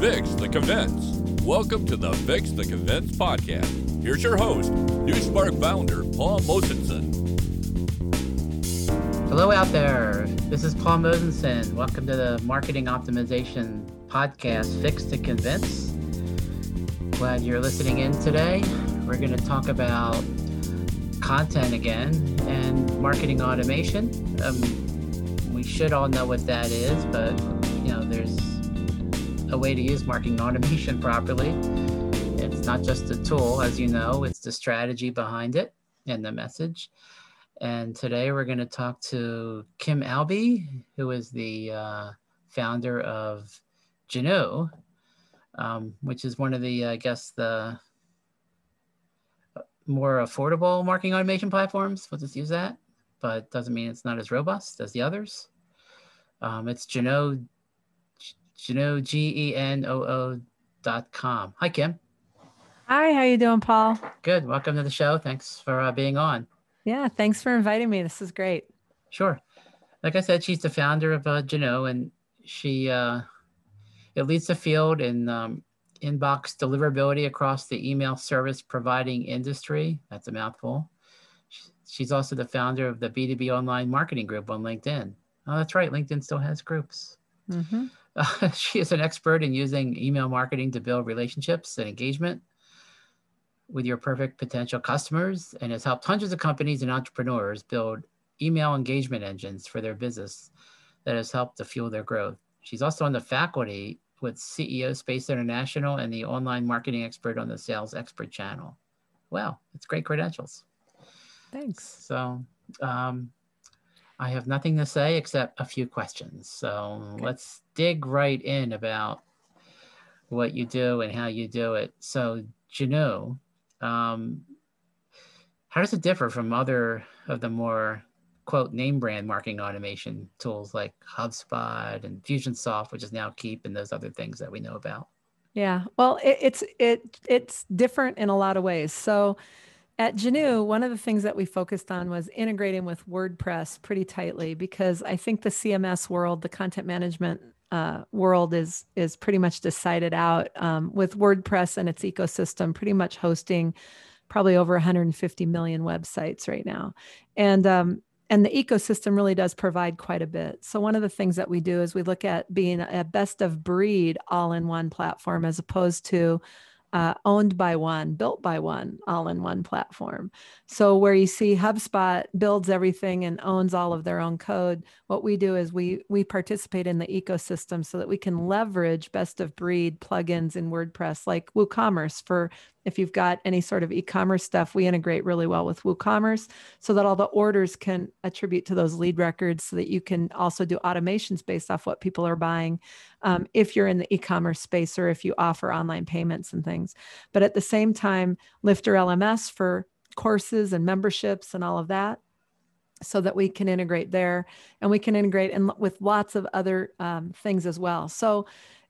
Fix the Convince. Welcome to the Fix the Convince podcast. Here's your host, NuSpark founder Paul Mosenson. Hello out there. This is Paul Mosenson. Welcome to the Marketing Optimization Podcast, Fix to Convince. Glad you're listening in today. We're going to talk about content again and marketing automation. Um, we should all know what that is, but you know, there's a way to use marketing automation properly. It's not just a tool, as you know, it's the strategy behind it and the message. And today we're going to talk to Kim Albee, who is the uh, founder of Genoo, um, which is one of the, I guess, the more affordable marketing automation platforms. We'll just use that, but doesn't mean it's not as robust as the others. Um, it's Genoo, Genoo, G-E-N-O-O dot com. Hi, Kim. Hi, how you doing, Paul? Good. Welcome to the show. Thanks for uh, being on. Yeah, thanks for inviting me. This is great. Sure. Like I said, she's the founder of uh, Genoo, and she uh, it leads the field in um, inbox deliverability across the email service providing industry. That's a mouthful. She's also the founder of the B2B online marketing group on LinkedIn. Oh, that's right. LinkedIn still has groups. Mm-hmm. Uh, she is an expert in using email marketing to build relationships and engagement with your perfect potential customers and has helped hundreds of companies and entrepreneurs build email engagement engines for their business that has helped to fuel their growth. She's also on the faculty with CEO Space International and the online marketing expert on the Sales Expert channel. Wow, it's great credentials. Thanks. So um, I have nothing to say except a few questions. So okay. let's dig right in about what you do and how you do it. So Genoo, um, how does it differ from other of the more quote name brand marketing automation tools like HubSpot and Infusionsoft, which is now Keap and those other things that we know about. Yeah, well, it, it's it it's different in a lot of ways. So at Genoo, one of the things that we focused on was integrating with WordPress pretty tightly because I think the CMS world, the content management uh, world, is is pretty much decided out um, with WordPress and its ecosystem, pretty much hosting probably over 150 million websites right now, and um, and the ecosystem really does provide quite a bit. So one of the things that we do is we look at being a best of breed all in one platform as opposed to uh, owned by one, built by one, all in one platform. So where you see HubSpot builds everything and owns all of their own code, what we do is we we participate in the ecosystem so that we can leverage best of breed plugins in WordPress like WooCommerce for if you've got any sort of e-commerce stuff, we integrate really well with WooCommerce so that all the orders can attribute to those lead records so that you can also do automations based off what people are buying um, if you're in the e-commerce space or if you offer online payments and things. But at the same time, Lifter LMS for courses and memberships and all of that so that we can integrate there and we can integrate in, with lots of other um, things as well. So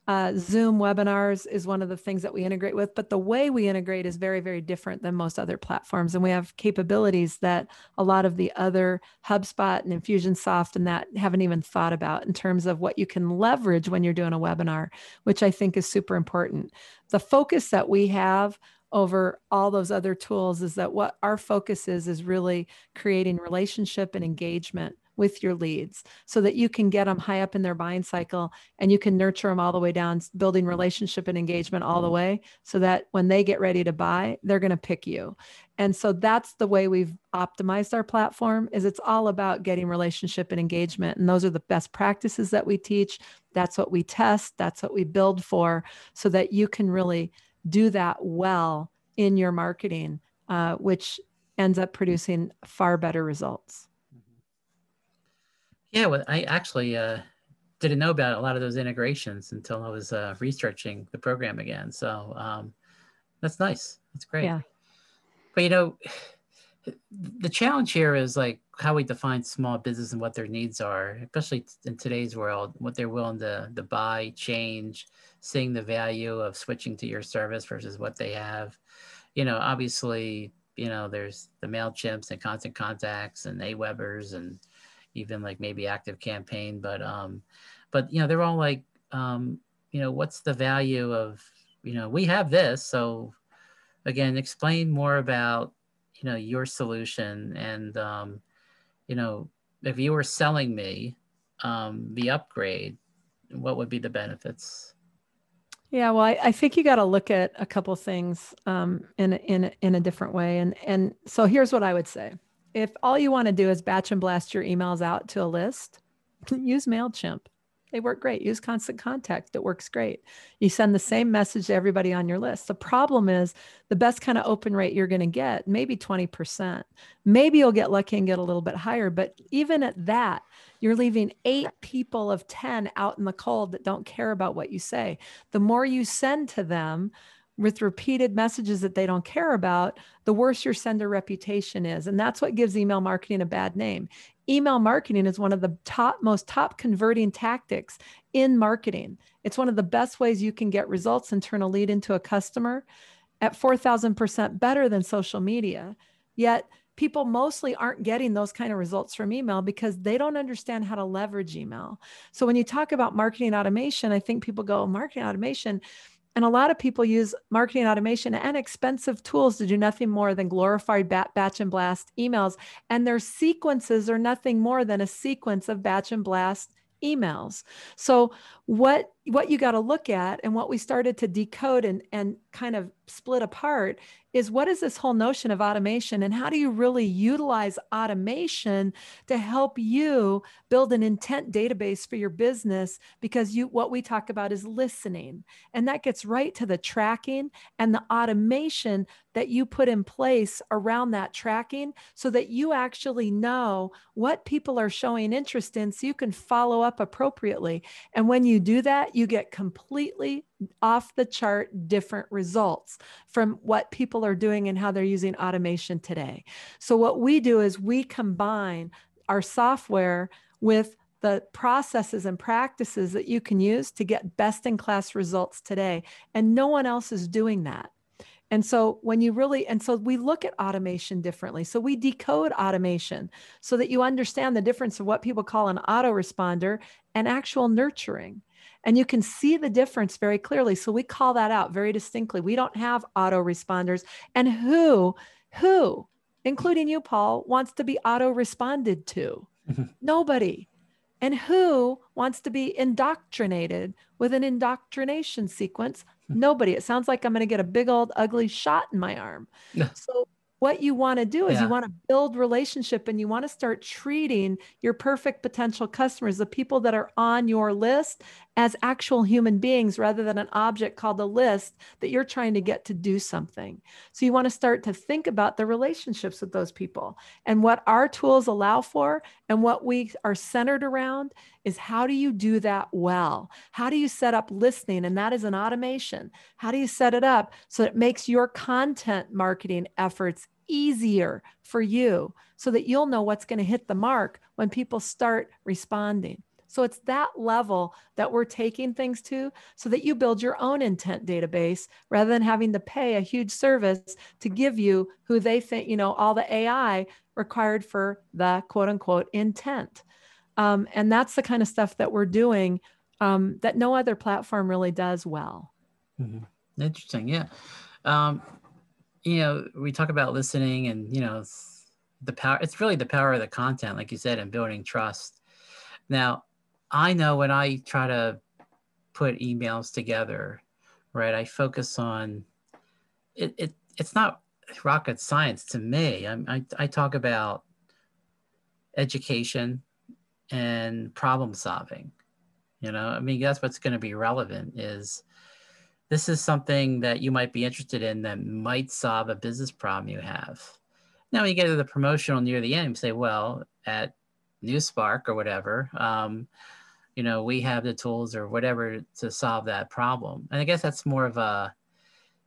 uh, Zoom webinars is one of the things that we integrate with, but the way we integrate is very, very different than most other platforms. And we have capabilities that a lot of the other HubSpot and Infusionsoft and that haven't even thought about in terms of what you can leverage when you're doing a webinar, which I think is super important. The focus that we have over all those other tools is that what our focus is is really creating relationship and engagement with your leads so that you can get them high up in their buying cycle and you can nurture them all the way down building relationship and engagement all the way so that when they get ready to buy they're going to pick you. And so that's the way we've optimized our platform is it's all about getting relationship and engagement and those are the best practices that we teach. That's what we test. That's what we build for so that you can really do that well in your marketing uh, which ends up producing far better results yeah, well, I actually uh, didn't know about a lot of those integrations until I was uh, researching the program again. So um, that's nice. That's great. Yeah. But you know, the challenge here is like how we define small business and what their needs are, especially in today's world, what they're willing to, to buy, change, seeing the value of switching to your service versus what they have. You know, obviously, you know, there's the MailChimps and Constant Contacts and AWebers and even like maybe active campaign but um but you know they're all like um you know, what's the value of, you know, we have this. So again, explain more about, you know, your solution and, um, you know, if you were selling me um, the upgrade, what would be the benefits? Yeah, well, I, I think you got to look at a couple things um, in in in a different way, and and so here's what I would say: if all you want to do is batch and blast your emails out to a list, use Mailchimp. They work great. Use constant contact. It works great. You send the same message to everybody on your list. The problem is the best kind of open rate you're going to get, maybe 20%. Maybe you'll get lucky and get a little bit higher. But even at that, you're leaving eight people of 10 out in the cold that don't care about what you say. The more you send to them, with repeated messages that they don't care about, the worse your sender reputation is. And that's what gives email marketing a bad name. Email marketing is one of the top, most top converting tactics in marketing. It's one of the best ways you can get results and turn a lead into a customer at 4,000% better than social media. Yet, people mostly aren't getting those kind of results from email because they don't understand how to leverage email. So when you talk about marketing automation, I think people go, marketing automation, and a lot of people use marketing automation and expensive tools to do nothing more than glorified batch and blast emails. And their sequences are nothing more than a sequence of batch and blast emails. So what what you got to look at and what we started to decode and and kind of split apart is what is this whole notion of automation and how do you really utilize automation to help you build an intent database for your business? Because you what we talk about is listening and that gets right to the tracking and the automation that you put in place around that tracking so that you actually know what people are showing interest in so you can follow up appropriately. And when you do that you get completely off the chart different results from what people are doing and how they're using automation today. So, what we do is we combine our software with the processes and practices that you can use to get best in class results today. And no one else is doing that. And so when you really, and so we look at automation differently. So we decode automation so that you understand the difference of what people call an autoresponder and actual nurturing. And you can see the difference very clearly. So we call that out very distinctly. We don't have autoresponders. And who, who, including you, Paul, wants to be auto responded to? Nobody. And who wants to be indoctrinated with an indoctrination sequence? Hmm. Nobody. It sounds like I'm going to get a big old ugly shot in my arm. so what you want to do is yeah. you want to build relationship and you want to start treating your perfect potential customers the people that are on your list as actual human beings rather than an object called a list that you're trying to get to do something so you want to start to think about the relationships with those people and what our tools allow for and what we are centered around is how do you do that well how do you set up listening and that is an automation how do you set it up so it makes your content marketing efforts easier for you so that you'll know what's going to hit the mark when people start responding. So it's that level that we're taking things to so that you build your own intent database rather than having to pay a huge service to give you who they think, you know, all the AI required for the quote unquote intent. Um, and that's the kind of stuff that we're doing um, that no other platform really does well. Mm-hmm. Interesting. Yeah. Um, you know, we talk about listening and, you know, the power, it's really the power of the content, like you said, and building trust. Now, I know when I try to put emails together, right, I focus on it, it it's not rocket science to me. I, I, I talk about education and problem solving. You know, I mean, that's what's going to be relevant is this is something that you might be interested in that might solve a business problem you have. Now, when you get to the promotional near the end, you say, well, at NuSpark or whatever, um, you know, we have the tools or whatever to solve that problem. And I guess that's more of a,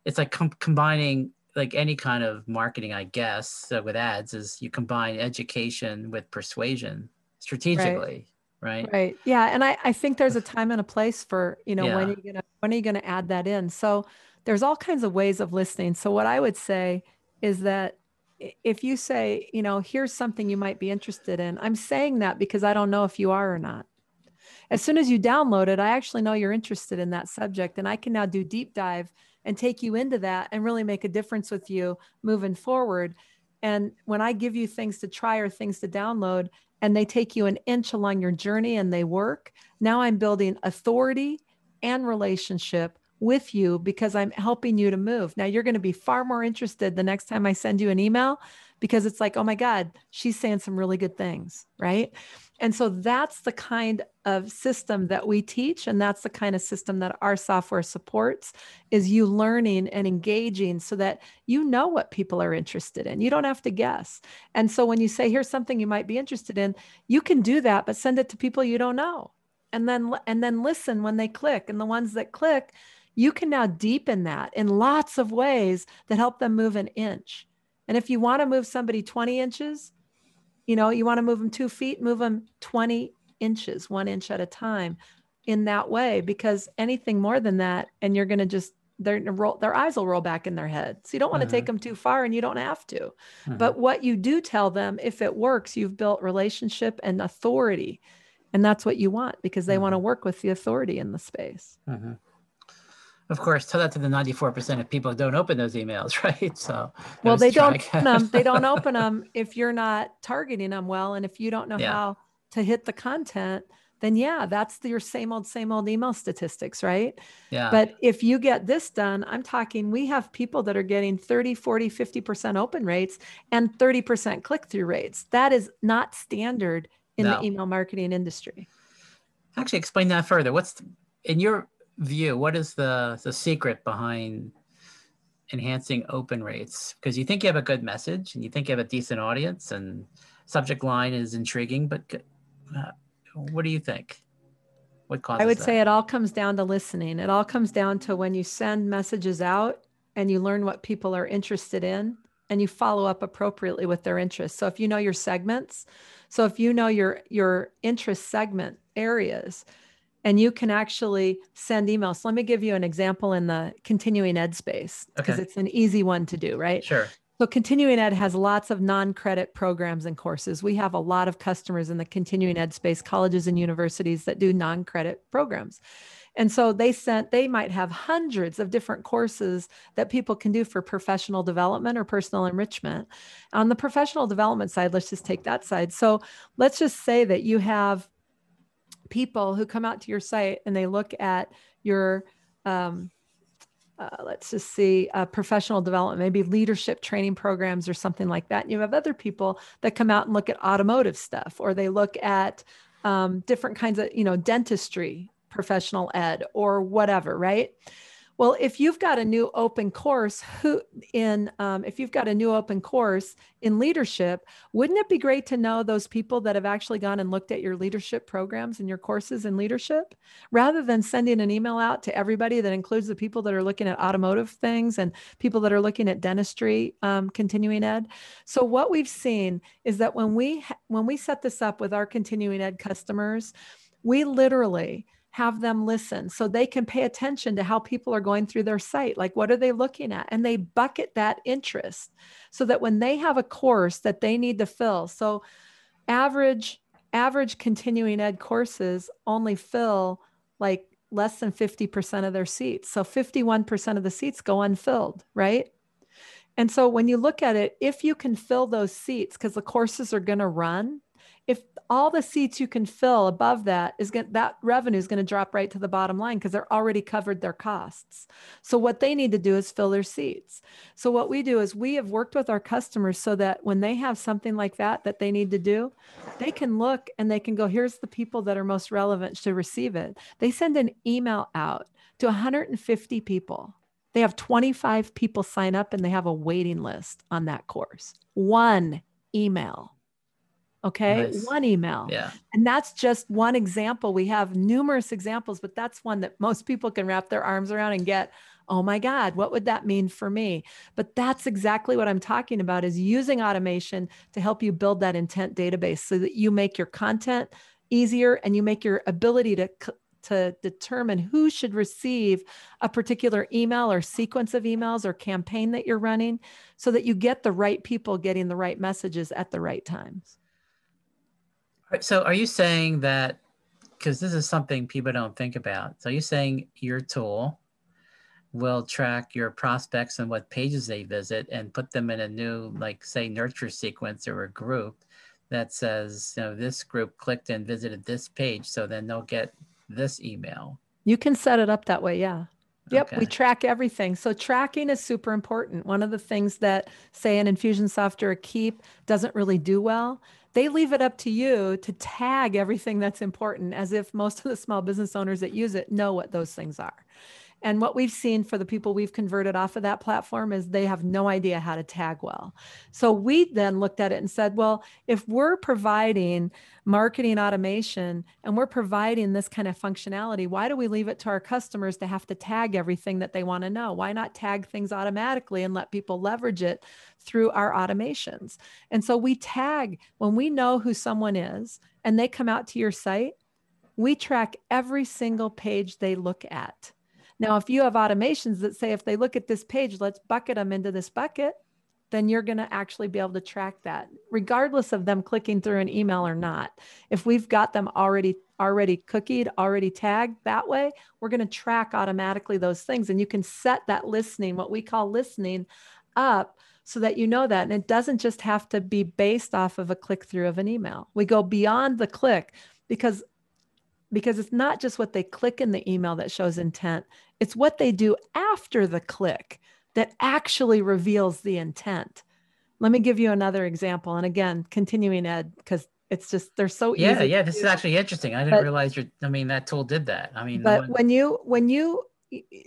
it's like com- combining like any kind of marketing, I guess, with ads is you combine education with persuasion strategically. Right. right. Right. Yeah. And I, I think there's a time and a place for, you know, yeah. when are you gonna when are you gonna add that in? So there's all kinds of ways of listening. So what I would say is that if you say, you know, here's something you might be interested in, I'm saying that because I don't know if you are or not. as soon as you download it, I actually know you're interested in that subject and I can now do deep dive and take you into that and really make a difference with you moving forward. And when I give you things to try or things to download and they take you an inch along your journey and they work, now I'm building authority and relationship with you because I'm helping you to move. Now you're going to be far more interested the next time I send you an email because it's like, oh my God, she's saying some really good things, right? And so that's the kind of system that we teach. And that's the kind of system that our software supports is you learning and engaging so that you know what people are interested in. You don't have to guess. And so when you say, here's something you might be interested in, you can do that, but send it to people you don't know. And then and then listen when they click. And the ones that click, you can now deepen that in lots of ways that help them move an inch. And if you want to move somebody 20 inches, you know, you want to move them two feet, move them 20 inches, one inch at a time in that way, because anything more than that, and you're going to just, their, their eyes will roll back in their head. So you don't want mm-hmm. to take them too far and you don't have to. Mm-hmm. But what you do tell them, if it works, you've built relationship and authority. And that's what you want because they mm-hmm. want to work with the authority in the space. Of course, tell that to the 94% of people who don't open those emails, right? So, well, um, they don't open them. They don't open them if you're not targeting them well. And if you don't know yeah. how to hit the content, then yeah, that's the, your same old, same old email statistics, right? Yeah. But if you get this done, I'm talking, we have people that are getting 30, 40, 50% open rates and 30% click through rates. That is not standard in no. the email marketing industry. Actually, explain that further. What's in your view, what is the the secret behind enhancing open rates? Because you think you have a good message and you think you have a decent audience and subject line is intriguing, but uh, what do you think? What causes I would that? say it all comes down to listening. It all comes down to when you send messages out and you learn what people are interested in and you follow up appropriately with their interests. So if you know your segments, so if you know your your interest segment areas, and you can actually send emails. So Let me give you an example in the continuing ed space because okay. it's an easy one to do, right? Sure. So, continuing ed has lots of non credit programs and courses. We have a lot of customers in the continuing ed space, colleges and universities that do non credit programs. And so they sent, they might have hundreds of different courses that people can do for professional development or personal enrichment. On the professional development side, let's just take that side. So let's just say that you have people who come out to your site and they look at your um, uh, let's just see uh, professional development maybe leadership training programs or something like that. And you have other people that come out and look at automotive stuff or they look at um, different kinds of you know dentistry professional ed or whatever right well, if you've got a new open course, who in um, if you've got a new open course in leadership, wouldn't it be great to know those people that have actually gone and looked at your leadership programs and your courses in leadership, rather than sending an email out to everybody that includes the people that are looking at automotive things and people that are looking at dentistry, um, continuing ed. So what we've seen is that when we when we set this up with our continuing ed customers, we literally have them listen so they can pay attention to how people are going through their site like what are they looking at? And they bucket that interest so that when they have a course that they need to fill so average average continuing ed courses only fill like less than 50% of their seats so 51% of the seats go unfilled right? And so when you look at it if you can fill those seats because the courses are going to run if all the seats you can fill above that is going that revenue is going to drop right to the bottom line because they're already covered their costs. So what they need to do is fill their seats. So what we do is we have worked with our customers so that when they have something like that that they need to do, they can look and they can go here's the people that are most relevant to receive it. They send an email out to 150 people. They have 25 people sign up and they have a waiting list on that course. One email Okay. Nice. One email. Yeah. And that's just one example. We have numerous examples, but that's one that most people can wrap their arms around and get, oh my God, what would that mean for me? But that's exactly what I'm talking about is using automation to help you build that intent database so that you make your content easier and you make your ability to to determine who should receive a particular email or sequence of emails or campaign that you're running so that you get the right people getting the right messages at the right times. So are you saying that because this is something people don't think about. So you're saying your tool will track your prospects and what pages they visit and put them in a new, like say, nurture sequence or a group that says, you know, this group clicked and visited this page, so then they'll get this email. You can set it up that way, yeah. Yep, Okay. we track everything. So tracking is super important. One of the things that say an Infusionsoft or a Keap doesn't really do well, they leave it up to you to tag everything that's important as if most of the small business owners that use it know what those things are. And what we've seen for the people we've converted off of that platform is they have no idea how to tag well. So we then looked at it and said, well, if we're providing marketing automation and we're providing this kind of functionality, why do we leave it to our customers to have to tag everything that they want to know? Why not tag things automatically and let people leverage it through our automations? And so we tag when we know who someone is and they come out to your site, we track every single page they look at. Now, if you have automations that say if they look at this page, let's bucket them into this bucket, then you're going to actually be able to track that regardless of them clicking through an email or not. If we've got them already already cookied, already tagged that way, we're going to track automatically those things and you can set that listening, what we call listening up so that you know that and it doesn't just have to be based off of a click through of an email. We go beyond the click because because it's not just what they click in the email that shows intent, it's what they do after the click that actually reveals the intent. Let me give you another example. And again, continuing Ed, because it's just they're so Yeah, easy. yeah. This is actually interesting. I didn't But- realize your. I mean, that tool did that. I mean, but when- when you when you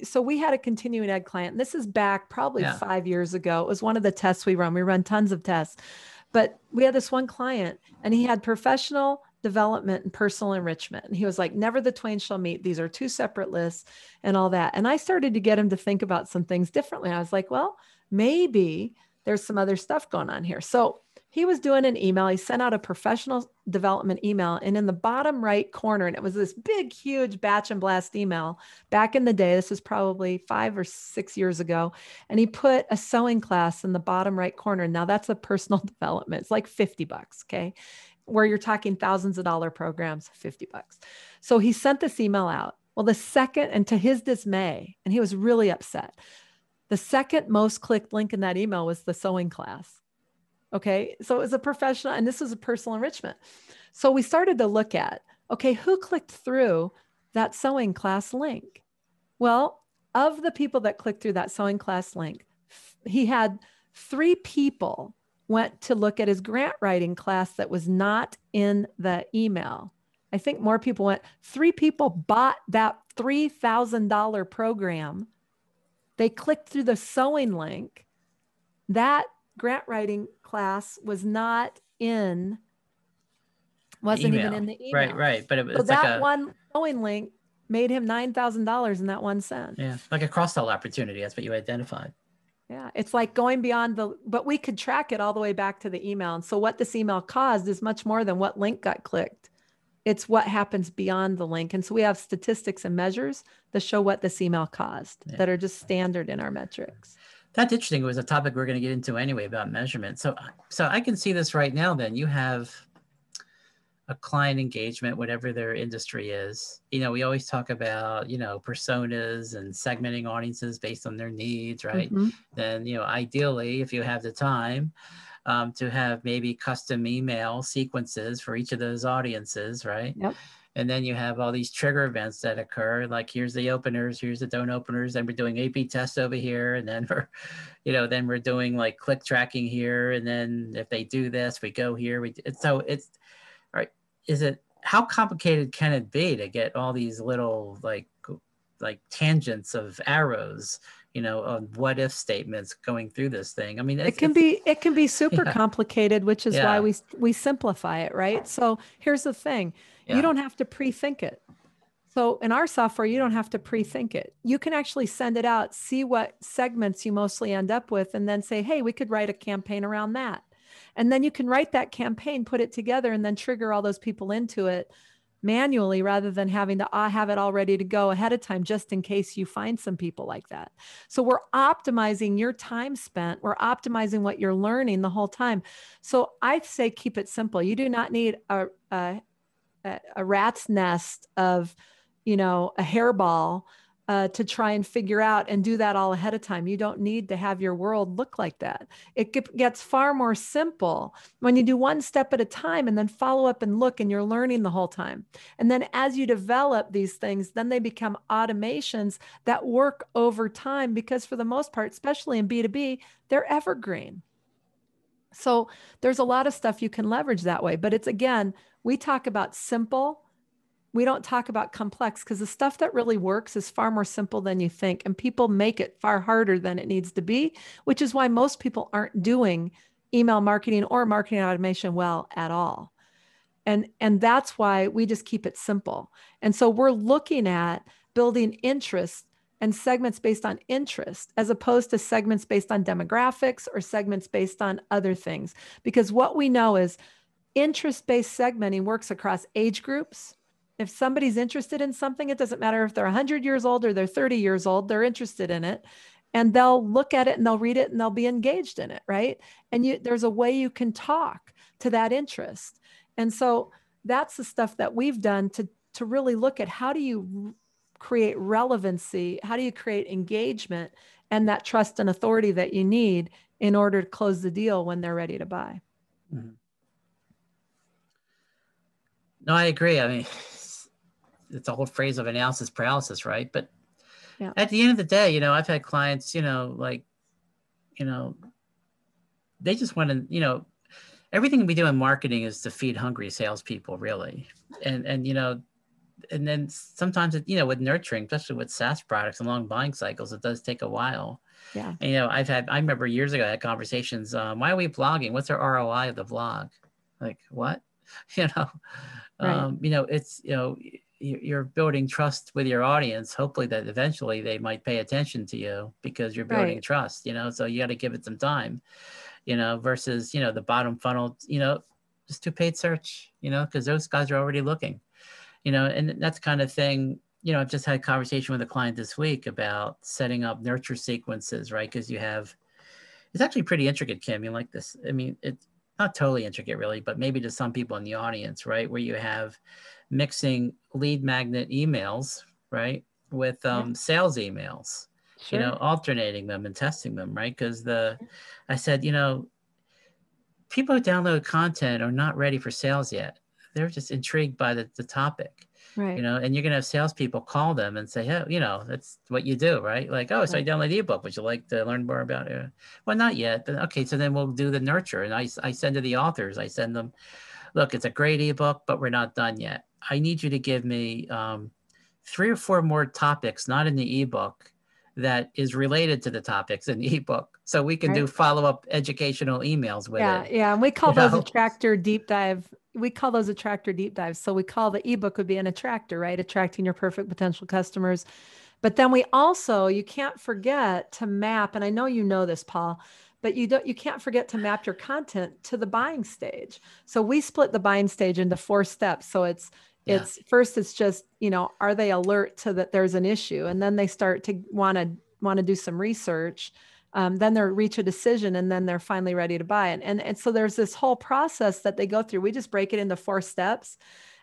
so we had a continuing ed client and this is back probably Yeah. five years ago it was one of the tests we run we run tons of tests but we had this one client and he had professional development and personal enrichment and he was like never the twain shall meet these are two separate lists and all that and i started to get him to think about some things differently i was like well maybe there's some other stuff going on here so he was doing an email. He sent out a professional development email, and in the bottom right corner, and it was this big, huge batch and blast email back in the day. This was probably five or six years ago. And he put a sewing class in the bottom right corner. Now that's a personal development. It's like 50 bucks. Okay. Where you're talking thousands of dollar programs, 50 bucks. So he sent this email out. Well, the second, and to his dismay, and he was really upset, the second most clicked link in that email was the sewing class. Okay. So it was a professional, and this was a personal enrichment. So we started to look at okay, who clicked through that sewing class link? Well, of the people that clicked through that sewing class link, he had three people went to look at his grant writing class that was not in the email. I think more people went, three people bought that $3,000 program. They clicked through the sewing link. That grant writing class was not in, wasn't even in the email. right, right. But it, So it's like that a one sewing link made him $9,000 in that one cent. yeah, like a cross sell opportunity. That's what you identified. Yeah, it's like going beyond the, but we could track it all the way back to the email. And so what this email caused is much more than what link got clicked. It's what happens beyond the link. And so we have statistics and measures that show what this email caused Yeah. that are just standard in our metrics. That's interesting. It was a topic we're going to get into anyway about measurement. So, so I can see this right now. Then you have a client engagement, whatever their industry is. You know, we always talk about you know personas and segmenting audiences based on their needs, right? Mhm. Then you know, ideally, if you have the time. Um, to have maybe custom email sequences for each of those audiences, right? Yep. And then you have all these trigger events that occur, like here's the openers, here's the don't openers, and we're doing A/B tests over here, and then we're, you know, then we're doing like click tracking here, and then if they do this, we go here. We so it's, right. Is it how complicated can it be to get all these little like like tangents of arrows, you know, on what if statements going through this thing? I mean, It can be it can be super Yeah. complicated, which is Yeah. why we we simplify it, right? So here's the thing. Yeah. You don't have to pre-think it. So in our software, you don't have to pre-think it. You can actually send it out, see what segments you mostly end up with, and then say, hey, we could write a campaign around that. And then you can write that campaign, put it together, and then trigger all those people into it manually rather than having to uh, have it all ready to go ahead of time just in case you find some people like that. So we're optimizing your time spent. We're optimizing what you're learning the whole time. So I say keep it simple. You do not need a a, a rat's nest of, you know, a hairball uh, to try and figure out and do that all ahead of time. You don't need to have your world look like that. It gets far more simple when you do one step at a time and then follow up and look, and you're learning the whole time. And then as you develop these things, then they become automations that work over time because, for the most part, especially in B2B, they're evergreen. So there's a lot of stuff you can leverage that way. But it's again, we talk about simple we don't talk about complex because the stuff that really works is far more simple than you think. And people make it far harder than it needs to be, which is why most people aren't doing email marketing or marketing automation well at all. And, and that's why we just keep it simple. And so we're looking at building interest and segments based on interest as opposed to segments based on demographics or segments based on other things. Because what we know is interest based segmenting works across age groups, if somebody's interested in something, it doesn't matter if they're 100 years old or they're 30 years old, they're interested in it. And they'll look at it and they'll read it and they'll be engaged in it, right? And you, there's a way you can talk to that interest. And so that's the stuff that we've done to, to really look at how do you create relevancy? How do you create engagement and that trust and authority that you need in order to close the deal when they're ready to buy? Mm-hmm. No, I agree. I mean, it's a whole phrase of analysis paralysis, right? But yeah. at the end of the day, you know, I've had clients, you know, like, you know, they just want to, you know, everything we do in marketing is to feed hungry salespeople, really. And and you know, and then sometimes it, you know, with nurturing, especially with SaaS products and long buying cycles, it does take a while. Yeah. And, you know, I've had I remember years ago I had conversations. Um, why are we blogging? What's our ROI of the vlog? Like what? You know, right. um, you know, it's you know you're building trust with your audience hopefully that eventually they might pay attention to you because you're building right. trust you know so you got to give it some time you know versus you know the bottom funnel you know just do paid search you know because those guys are already looking you know and that's kind of thing you know i've just had a conversation with a client this week about setting up nurture sequences right because you have it's actually pretty intricate kim you like this i mean it's not totally intricate really but maybe to some people in the audience right where you have mixing lead magnet emails, right, with um, sales emails. Sure. You know, alternating them and testing them, right? Because the, I said, you know, people who download content are not ready for sales yet. They're just intrigued by the, the topic. Right. You know, and you're gonna have salespeople call them and say, "Hey, you know, that's what you do, right? Like, oh, so right. I download the ebook. Would you like to learn more about it? Well, not yet, but okay. So then we'll do the nurture, and I I send to the authors. I send them, look, it's a great ebook, but we're not done yet. I need you to give me um, three or four more topics, not in the ebook, that is related to the topics in the ebook. So we can right. do follow up educational emails with yeah, it. Yeah. And we call those know? attractor deep dive. We call those attractor deep dives. So we call the ebook would be an attractor, right? Attracting your perfect potential customers. But then we also, you can't forget to map, and I know you know this, Paul, but you don't you can't forget to map your content to the buying stage. So we split the buying stage into four steps. So it's yeah. it's first it's just you know are they alert to that there's an issue? And then they start to want to want to do some research um, then they reach a decision and then they're finally ready to buy it. And, and so there's this whole process that they go through. We just break it into four steps.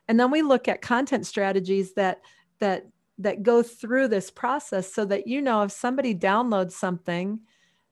And then we look at content strategies that that that go through this process so that you know if somebody downloads something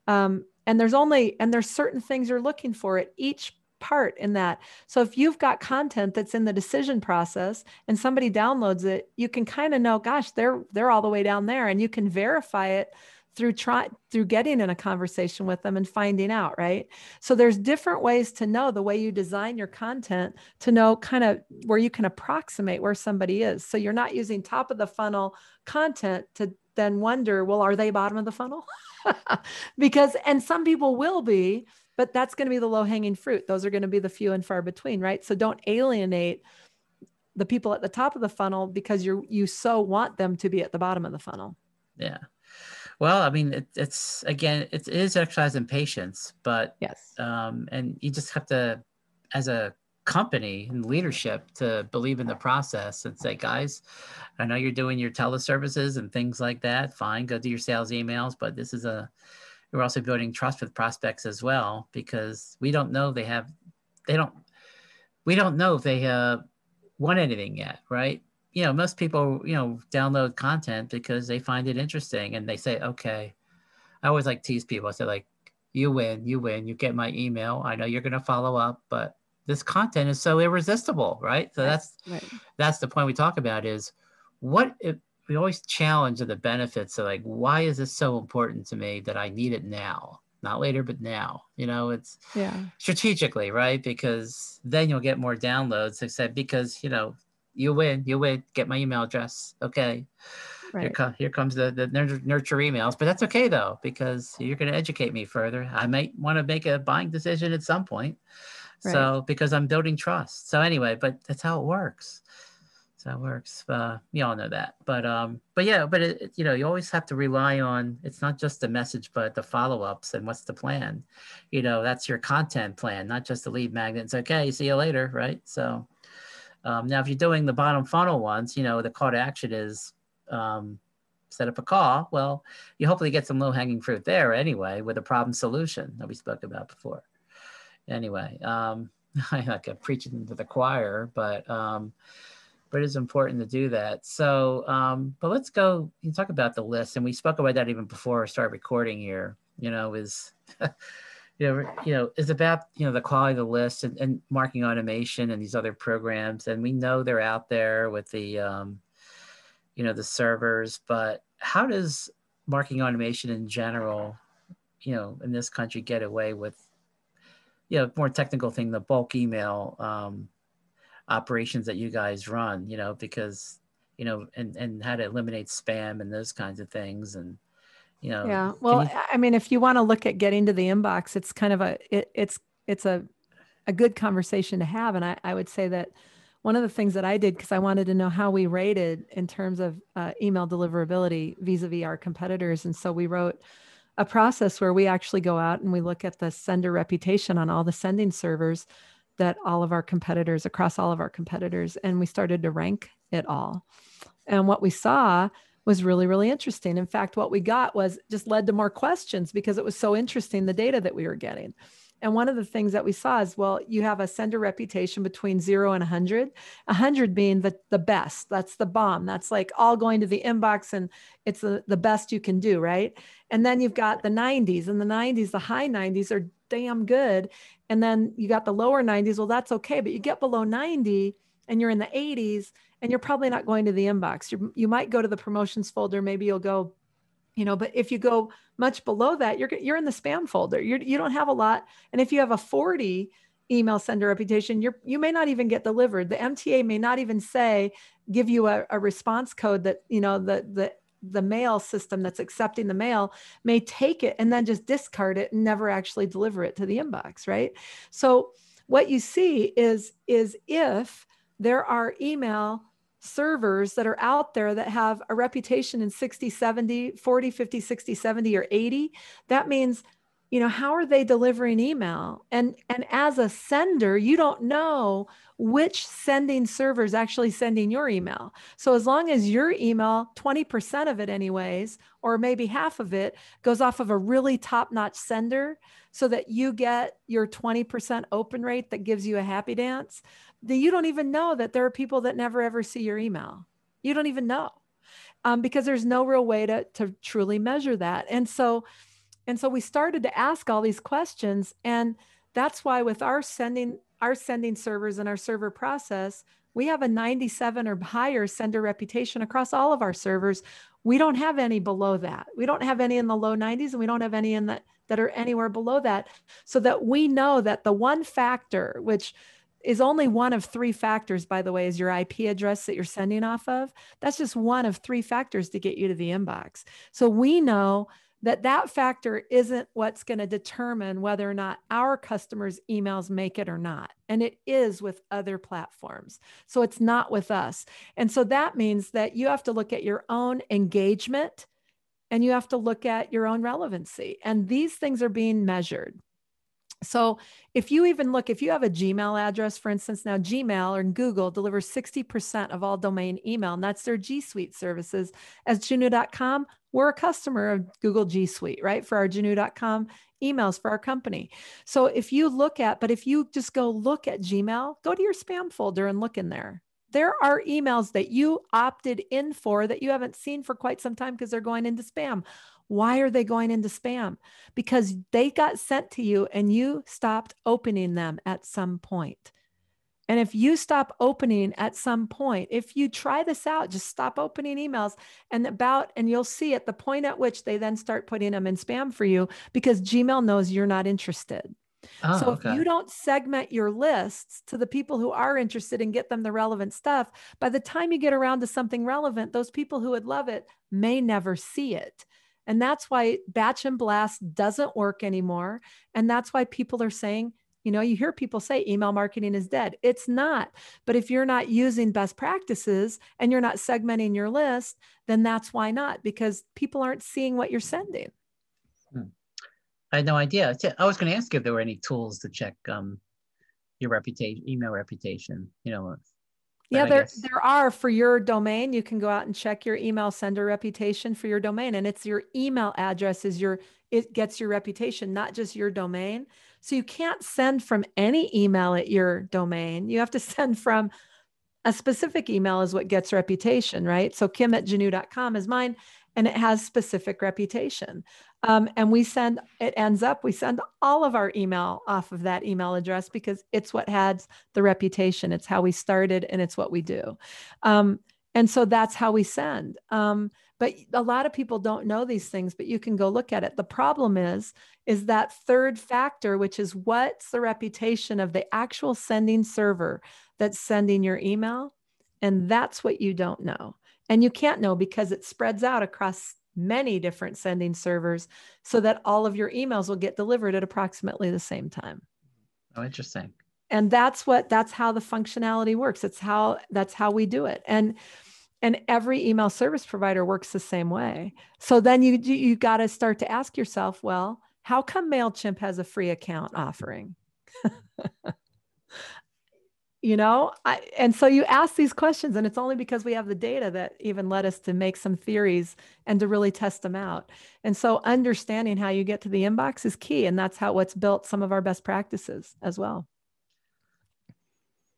um, and there's only and there's certain things you're looking for at each part in that. So if you've got content that's in the decision process and somebody downloads it, you can kind of know, gosh, they're they're all the way down there, and you can verify it through try through getting in a conversation with them and finding out right? So there's different ways to know the way you design your content to know kind of where you can approximate where somebody is. So you're not using top of the funnel content to then wonder well are they bottom of the funnel? Because and some people will be but that's going to be the low hanging fruit. Those are going to be the few and far between, right? So don't alienate the people at the top of the funnel because you you so want them to be at the bottom of the funnel. Yeah. Well, I mean, it, it's again, it is exercise in patience, but yes, um, and you just have to, as a company and leadership, to believe in the process and say, guys, I know you're doing your teleservices and things like that. Fine, go do your sales emails, but this is a we're also building trust with prospects as well because we don't know they have they don't we don't know if they uh want anything yet, right? You know, most people, you know, download content because they find it interesting and they say, okay. I always like tease people. I say, like, you win, you win, you get my email. I know you're going to follow up, but this content is so irresistible, right? So that's right. that's the point we talk about is what if, we always challenge the benefits of like why is this so important to me that I need it now, not later, but now. You know, it's yeah strategically, right? Because then you'll get more downloads. Except because you know you win, you win. Get my email address, okay. Right. Here, com- here comes the, the nurture emails, but that's okay though, because you're going to educate me further. I might want to make a buying decision at some point. Right. So, because I'm building trust. So, anyway, but that's how it works. So works. Uh, we all know that. But, um, but yeah, but it, you know, you always have to rely on, it's not just the message, but the follow-ups and what's the plan, you know, that's your content plan, not just the lead magnet. It's okay. See you later. Right. So, um, now if you're doing the bottom funnel ones, you know, the call to action is, um, set up a call. Well, you hopefully get some low hanging fruit there anyway with a problem solution that we spoke about before. Anyway, um, I like a preaching to the choir, but um, but it's important to do that. So, um, but let's go. You talk about the list, and we spoke about that even before I started recording here. You know, is you know, you know, is about you know the quality of the list and, and marketing automation and these other programs, and we know they're out there with the um, you know the servers but how does marking automation in general you know in this country get away with you know more technical thing the bulk email um, operations that you guys run you know because you know and and how to eliminate spam and those kinds of things and you know yeah well you... i mean if you want to look at getting to the inbox it's kind of a it, it's it's a a good conversation to have. And i i would say that one of the things that I did because I wanted to know how we rated in terms of uh, email deliverability vis-a-vis our competitors, and so we wrote a process where we actually go out and we look at the sender reputation on all the sending servers that all of our competitors across all of our competitors, and we started to rank it all. And what we saw was really really interesting. In fact, what we got was just led to more questions because it was so interesting the data that we were getting. And one of the things that we saw is, well, you have a sender reputation between zero and 100, 100 being the, the best. That's the bomb. That's like all going to the inbox and it's the, the best you can do, right? And then you've got the 90s, and the 90s, the high 90s are damn good. And then you got the lower 90s. Well, that's okay. But you get below 90 and you're in the 80s and you're probably not going to the inbox. you you might go to the promotions folder. Maybe you'll go you know but if you go much below that you're you're in the spam folder. You're, you don't have a lot. And if you have a 40 email sender reputation you're you may not even get delivered. The mta may not even say give you a, a response code that you know the the the mail system that's accepting the mail may take it and then just discard it and never actually deliver it to the inbox right? So what you see is is if there are email servers that are out there that have a reputation in 60 70 40 50 60 70 or 80 that means you know how are they delivering email? And and as a sender you don't know which sending server is actually sending your email. So as long as your email 20% of it anyways or maybe half of it goes off of a really top notch sender so that you get your 20% open rate that gives you a happy dance that you don't even know that there are people that never ever see your email. You don't even know um, because there's no real way to, to truly measure that. And so, and so we started to ask all these questions. And that's why with our sending, our sending servers and our server process, we have a 97 or higher sender reputation across all of our servers. We don't have any below that. We don't have any in the low 90s and we don't have any in the that are anywhere below that so that we know that the one factor which is only one of three factors, by the way, is your IP address that you're sending off of. That's just one of three factors to get you to the inbox. So we know that that factor isn't what's going to determine whether or not our customers' emails make it or not. And it is with other platforms. So it's not with us. And so that means that you have to look at your own engagement and you have to look at your own relevancy. And these things are being measured. So if you even look, if you have a Gmail address, for instance, now Gmail or Google delivers 60% of all domain email, and that's their G Suite services. As Genoo.com, we're a customer of Google G Suite, right? For our Genoo.com emails for our company. So if you look at, but if you just go look at Gmail, go to your spam folder and look in there. there are emails that you opted in for that you haven't seen for quite some time because they're going into spam. Why are they going into spam? Because they got sent to you and you stopped opening them at some point. And if you stop opening at some point, if you try this out, just stop opening emails and about, and you'll see at the point at which they then start putting them in spam for you because Gmail knows you're not interested. Oh, so if you don't segment your lists to the people who are interested and get them the relevant stuff, by the time you get around to something relevant, those people who would love it may never see it. And that's why batch and blast doesn't work anymore. And that's why people are saying, you know, you hear people say email marketing is dead. It's not. But if you're not using best practices and you're not segmenting your list, then that's why not, because people aren't seeing what you're sending. I had no idea. I was going to ask if there were any tools to check um, your reputation, email reputation. You know. Yeah, there there are for your domain. You can go out and check your email sender reputation for your domain, and it's your email address is your it gets your reputation, not just your domain. So you can't send from any email at your domain. You have to send from a specific email is what gets reputation, right? So kim at Genoo.com is mine and it has specific reputation. Um, and we send, it ends up, we send all of our email off of that email address because it's what has the reputation. It's how we started and it's what we do. Um, and so that's how we send. Um, but a lot of people don't know these things, but you can go look at it. The problem is, is that third factor, which is what's the reputation of the actual sending server that's sending your email. And that's what you don't know. And you can't know because it spreads out across many different sending servers so that all of your emails will get delivered at approximately the same time. Oh, interesting. And that's what that's how the functionality works. It's how that's how we do it. And and every email service provider works the same way. So then you you got to start to ask yourself, well, how come Mailchimp has a free account offering? you know I, and so you ask these questions and it's only because we have the data that even led us to make some theories and to really test them out and so understanding how you get to the inbox is key and that's how what's built some of our best practices as well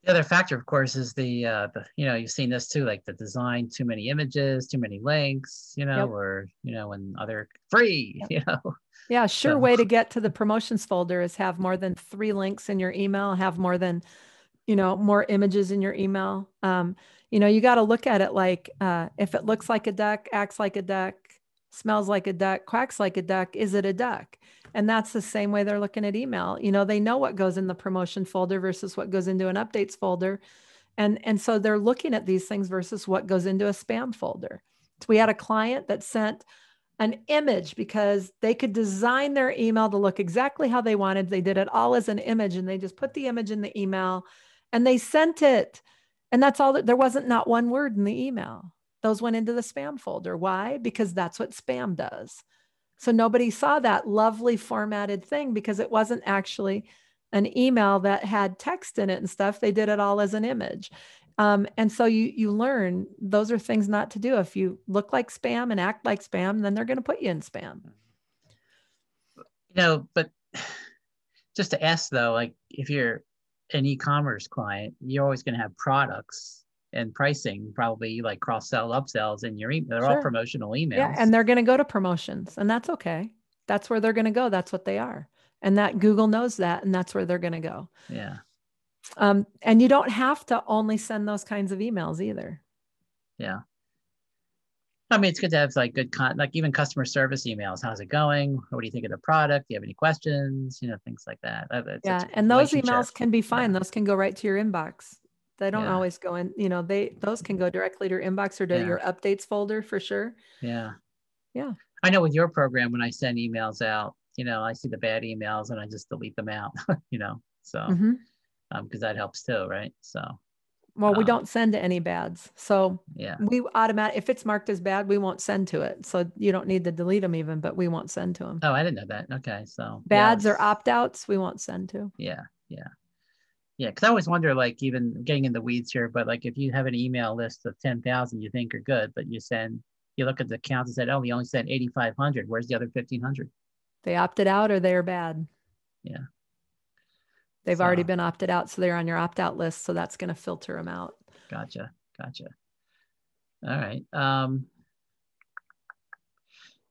the other factor of course is the uh the you know you've seen this too like the design too many images too many links you know yep. or you know when other free yep. you know yeah sure so. way to get to the promotions folder is have more than three links in your email have more than you know more images in your email. Um, you know you got to look at it like uh, if it looks like a duck acts like a duck smells like a duck quacks like a duck is it a duck? And that's the same way they're looking at email. You know they know what goes in the promotion folder versus what goes into an updates folder. And and so they're looking at these things versus what goes into a spam folder. So we had a client that sent an image because they could design their email to look exactly how they wanted. They did it all as an image and they just put the image in the email and they sent it. And that's all that there wasn't not one word in the email. Those went into the spam folder. Why? Because that's what spam does. So nobody saw that lovely formatted thing because it wasn't actually an email that had text in it and stuff. They did it all as an image. Um, and so you you learn those are things not to do. If you look like spam and act like spam, then they're going to put you in spam. You know, but just to ask though, like if you're an e-commerce client, you're always going to have products and pricing, probably like cross sell, upsells in your email. They're sure. all promotional emails. Yeah, and they're going to go to promotions, and that's okay. That's where they're going to go. That's what they are, and that Google knows that, and that's where they're going to go. Yeah. Um, and you don't have to only send those kinds of emails either. Yeah. I mean, it's good to have like good con, like even customer service emails. How's it going? What do you think of the product? Do you have any questions? You know, things like that. It's, yeah, and those emails can be fine. Yeah. Those can go right to your inbox. They don't yeah. always go in. You know, they those can go directly to your inbox or to yeah. your updates folder for sure. Yeah, yeah. I know with your program, when I send emails out, you know, I see the bad emails and I just delete them out. you know, so because mm-hmm. um, that helps too, right? So well, we um, don't send to any bads. So yeah, we automatic if it's marked as bad, we won't send to it. So you don't need to delete them even, but we won't send to them. Oh, I didn't know that. Okay, so bads or opt outs, we won't send to. Yeah, yeah, yeah. Because I always wonder, like, even getting in the weeds here, but like, if you have an email list of ten thousand, you think are good, but you send, you look at the count and said, oh, we only sent eighty five hundred. Where's the other fifteen hundred? They opted out, or they're bad. Yeah. They've so, already been opted out, so they're on your opt out list. So that's going to filter them out. Gotcha. Gotcha. All right. Um,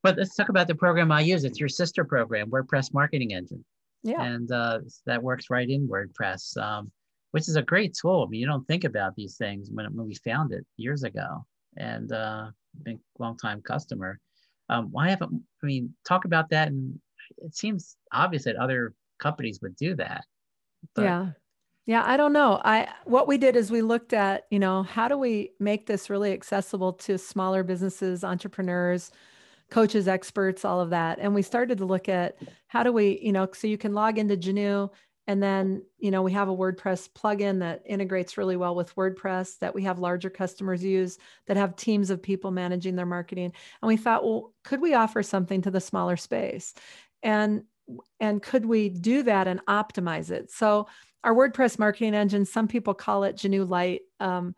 but let's talk about the program I use. It's your sister program, WordPress Marketing Engine. Yeah. And uh, that works right in WordPress, um, which is a great tool. I mean, you don't think about these things when, when we found it years ago. And uh, been a long time customer. Um, why haven't, I mean, talk about that. And it seems obvious that other companies would do that. But, yeah. Yeah, I don't know. I what we did is we looked at, you know, how do we make this really accessible to smaller businesses, entrepreneurs, coaches, experts, all of that. And we started to look at how do we, you know, so you can log into Genoo and then, you know, we have a WordPress plugin that integrates really well with WordPress that we have larger customers use that have teams of people managing their marketing. And we thought, well, could we offer something to the smaller space? And and could we do that and optimize it? So our WordPress marketing engine, some people call it Genoo Lite. Um,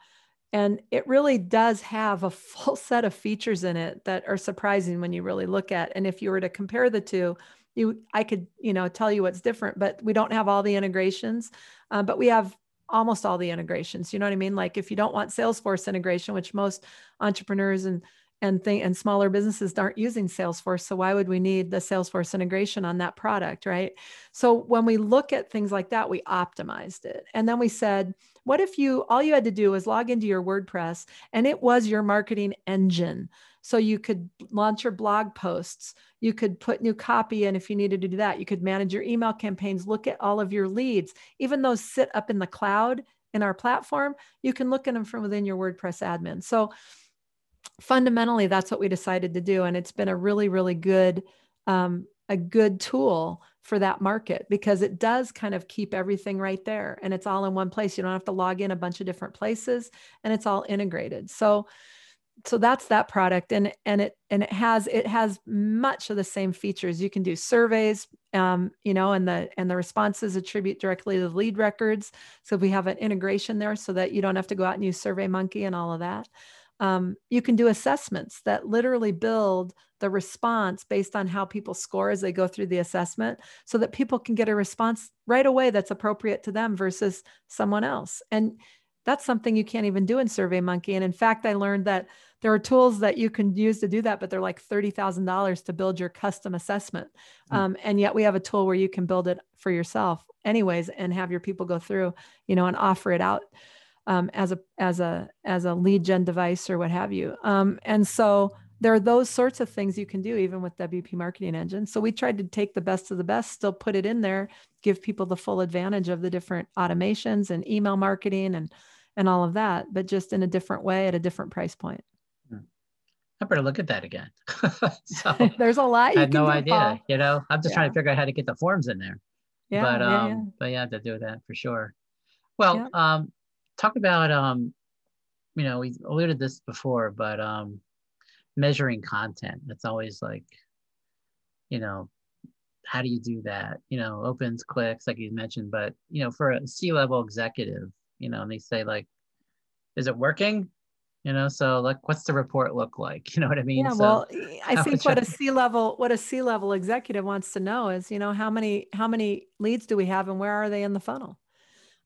and it really does have a full set of features in it that are surprising when you really look at. And if you were to compare the two, you I could you know tell you what's different, but we don't have all the integrations, uh, but we have almost all the integrations. You know what I mean? Like if you don't want Salesforce integration, which most entrepreneurs and and and smaller businesses aren't using Salesforce. So why would we need the Salesforce integration on that product, right? So when we look at things like that, we optimized it. And then we said, what if you all you had to do was log into your WordPress and it was your marketing engine. So you could launch your blog posts, you could put new copy in if you needed to do that. You could manage your email campaigns, look at all of your leads. Even those sit up in the cloud in our platform, you can look at them from within your WordPress admin. So fundamentally that's what we decided to do and it's been a really really good um, a good tool for that market because it does kind of keep everything right there and it's all in one place. You don't have to log in a bunch of different places and it's all integrated. So so that's that product and and it and it has it has much of the same features. You can do surveys um, you know and the and the responses attribute directly to the lead records. So we have an integration there so that you don't have to go out and use SurveyMonkey and all of that um, you can do assessments that literally build the response based on how people score as they go through the assessment so that people can get a response right away that's appropriate to them versus someone else. And that's something you can't even do in SurveyMonkey. And in fact, I learned that there are tools that you can use to do that, but they're like $30,000 to build your custom assessment. Mm. Um, and yet we have a tool where you can build it for yourself anyways and have your people go through, you know, and offer it out um, as a as a as a lead gen device or what have you. Um, and so there are those sorts of things you can do even with WP Marketing Engine. So we tried to take the best of the best, still put it in there, give people the full advantage of the different automations and email marketing and and all of that, but just in a different way at a different price point. Hmm. I better look at that again. so there's a lot. I had no do, idea. Paul. You know, I'm just yeah. trying to figure out how to get the forms in there. Yeah, but um, yeah, yeah. but yeah, to do that for sure. Well, um, talk about um, you know, we alluded to this before, but um, measuring content. That's always like, you know, how do you do that? You know, opens, clicks, like you mentioned, but you know, for a C-level executive, you know, and they say like, is it working? You know, so like, what's the report look like? You know what I mean? Yeah. So, well, I think what a C-level, what a C-level executive wants to know is, you know, how many how many leads do we have, and where are they in the funnel?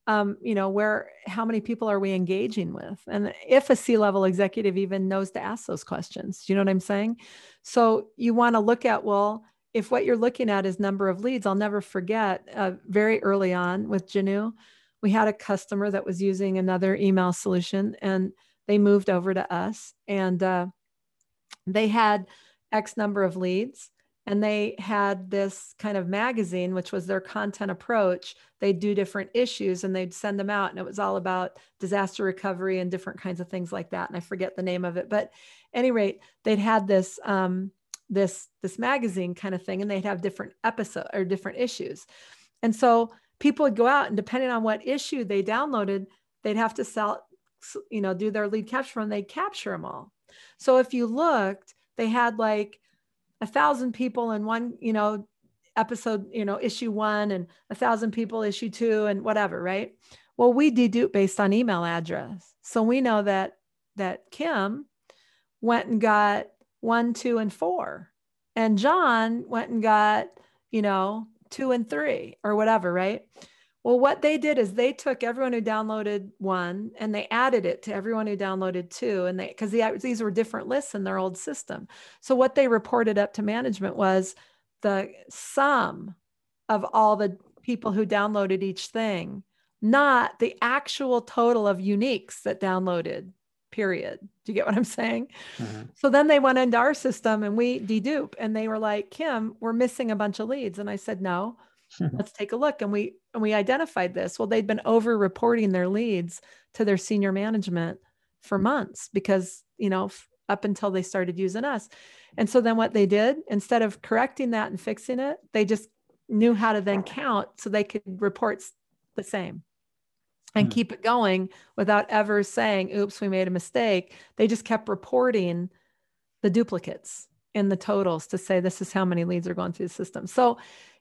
Um, you know where how many people are we engaging with? And if a c-level executive even knows to ask those questions Do you know what i'm saying? So you want to look at well if what you're looking at is number of leads i'll never forget uh, very early on with Genoo we had a customer that was using another email solution and they moved over to us and uh, they had x number of leads and they had this kind of magazine which was their content approach. They'd do different issues and they'd send them out and it was all about disaster recovery and different kinds of things like that and i forget the name of it. But any rate they'd had this um, this this magazine kind of thing and they'd have different episodes or different issues. And so people would go out and depending on what issue they downloaded they'd have to sell you know do their lead capture and they'd capture them all. So if you looked they had like a thousand people in one, you know, episode, you know, issue one and a thousand people issue two and whatever, right? Well, we dedupe based on email address. So we know that that Kim went and got one, two, and four. And John went and got, you know, two and three or whatever, right? Well, what they did is they took everyone who downloaded one and they added it to everyone who downloaded two. And they, because the, these were different lists in their old system. So what they reported up to management was the sum of all the people who downloaded each thing, not the actual total of uniques that downloaded, period. Do you get what I'm saying? Mm-hmm. So then they went into our system and we dedupe and they were like, Kim, we're missing a bunch of leads. And I said, no, let's take a look. And we and we identified this. Well, they'd been over reporting their leads to their senior management for months because, you know, up until they started using us. And so then what they did, instead of correcting that and fixing it, they just knew how to then count so they could report the same and mm. keep it going without ever saying, oops, we made a mistake. They just kept reporting the duplicates in the totals to say this is how many leads are going through the system. So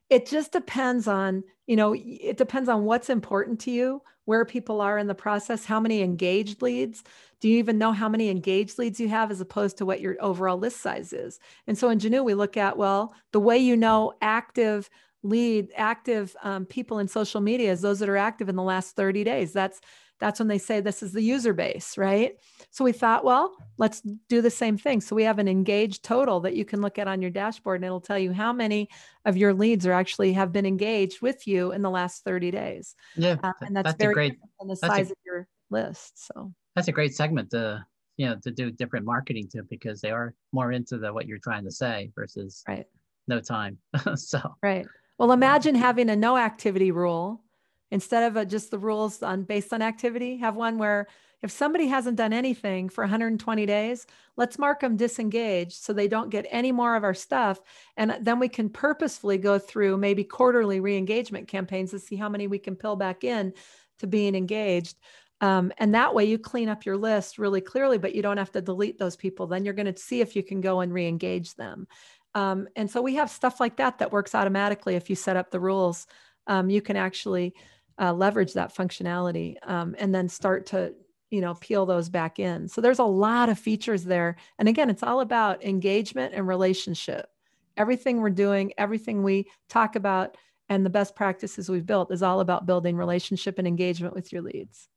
it just depends on you know it depends on what's important to you where people are in the process how many engaged leads. Do you even know how many engaged leads you have as opposed to what your overall list size is? And so in Genoo we look at well the way you know active lead active um, people in social media is those that are active in the last 30 days. That's that's when they say this is the user base, right? So we thought, well, let's do the same thing. So we have an engaged total that you can look at on your dashboard and it'll tell you how many of your leads are actually have been engaged with you in the last 30 days. Yeah. Um, and that's, that's very great on the size a, of your list. So that's a great segment to, you know, to do different marketing to because they are more into the what you're trying to say versus right. no time. so right. Well, imagine having a no activity rule instead of a, just the rules on based on activity have one where if somebody hasn't done anything for 120 days let's mark them disengaged so they don't get any more of our stuff. And then we can purposefully go through maybe quarterly re-engagement campaigns to see how many we can pill back in to being engaged. Um, and that way you clean up your list really clearly but you don't have to delete those people. Then you're going to see if you can go and re-engage them. Um, and so we have stuff like that that works automatically if you set up the rules. Um, you can actually uh, leverage that functionality um, and then start to you know peel those back in. So there's a lot of features there. And again it's all about engagement and relationship. Everything we're doing everything we talk about and the best practices we've built is all about building relationship and engagement with your leads.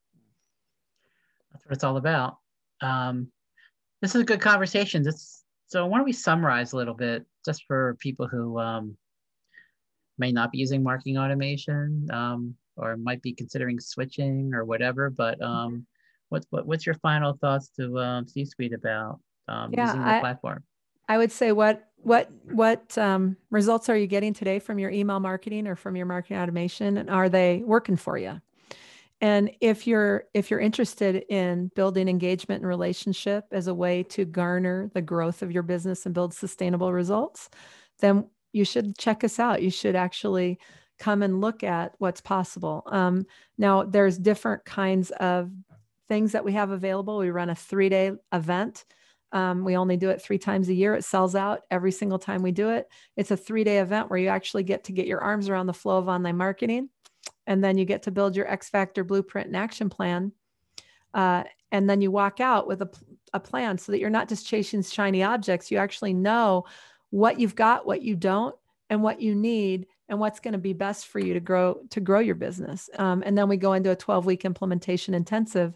That's what it's all about. Um, this is a good conversation this, so why don't we summarize a little bit just for people who um, may not be using marketing automation? Um, or might be considering switching or whatever. But mm-hmm. um, what, what what's your final thoughts to um, C-suite about um, yeah, using the I, platform? I would say what what what um, results are you getting today from your email marketing or from your marketing automation, and are they working for you? And if you're if you're interested in building engagement and relationship as a way to garner the growth of your business and build sustainable results, then you should check us out. You should actually come and look at what's possible. Um, now, there's different kinds of things that we have available. We run a three day event. Um, we only do it three times a year. It sells out every single time we do it. It's a three day event where you actually get to get your arms around the flow of online marketing. And then you get to build your X Factor blueprint and action plan. Uh, and then you walk out with a, a plan so that you're not just chasing shiny objects. You actually know what you've got, what you don't, and what you need and what's going to be best for you to grow to grow your business. Um, and then we go into a 12 week implementation intensive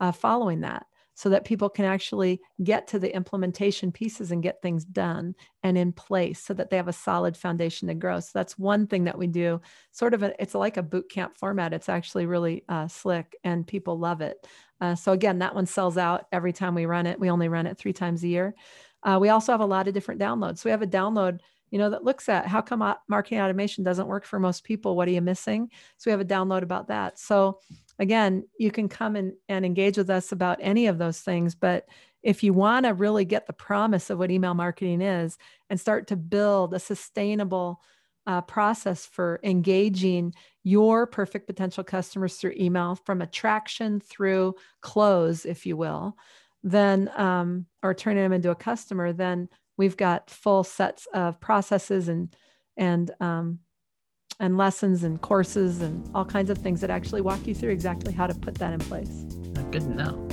uh, following that so that people can actually get to the implementation pieces and get things done and in place so that they have a solid foundation to grow. So that's one thing that we do sort of a, it's like a boot camp format. It's actually really uh, slick and people love it. Uh, so again that one sells out every time we run it. We only run it three times a year. Uh, we also have a lot of different downloads. So we have a download you know, that looks at how come marketing automation doesn't work for most people. What are you missing? So we have a download about that. So again, you can come and, and engage with us about any of those things. But if you want to really get the promise of what email marketing is and start to build a sustainable uh, process for engaging your perfect potential customers through email from attraction through close, if you will, then, um, or turning them into a customer, then we've got full sets of processes and and um, and lessons and courses and all kinds of things that actually walk you through exactly how to put that in place. Good to know.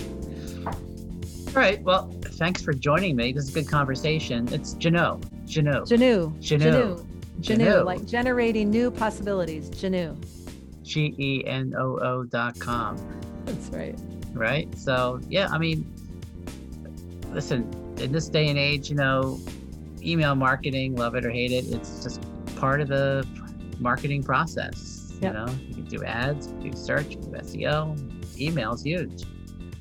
All right. Well, thanks for joining me. This is a good conversation. It's. Genoo. Genoo. Genoo. Genoo. Genoo. Like generating new possibilities. Genoo. G E N O O dot com. That's right. Right. So, yeah, I mean, listen, in this day and age, you know, email marketing, love it or hate it, it's just part of the marketing process. Yep. You know, you can do ads, do search, do SEO. Email's huge.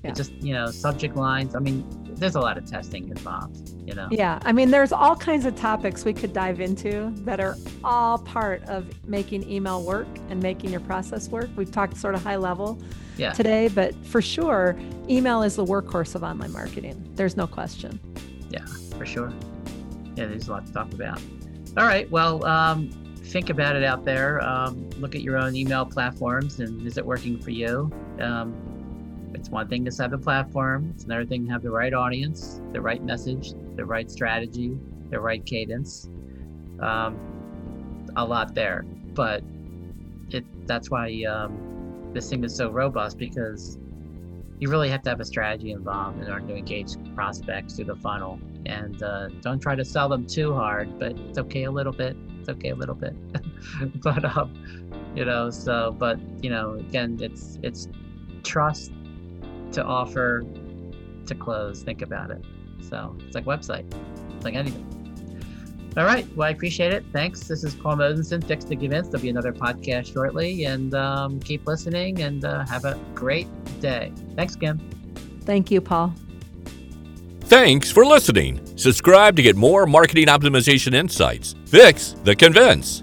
Yeah. It just, you know, subject lines. I mean, there's a lot of testing involved, you know. Yeah, I mean, there's all kinds of topics we could dive into that are all part of making email work and making your process work. We've talked sort of high level Yeah. today, but for sure, email is the workhorse of online marketing. There's no question. Yeah, for sure. Yeah, there's a lot to talk about. All right, well, um, think about it out there. Um, look at your own email platforms and is it working for you? Um, it's one thing to set a platform. It's another thing to have the right audience, the right message, the right strategy, the right cadence. Um, a lot there, but it that's why um, this thing is so robust because you really have to have a strategy involved in order to engage prospects through the funnel and uh, don't try to sell them too hard but it's okay a little bit it's okay a little bit but um you know so but you know again it's it's trust to offer to close. Think about it. So it's like website. It's like anything. All right. Well i appreciate it. Thanks. This is paul mosenson fix the events. There'll be another podcast shortly. And um, keep listening and uh, have a great day. Thanks kim Thank you, Paul. Thanks for listening. Subscribe to get more marketing optimization insights. Fix the convince.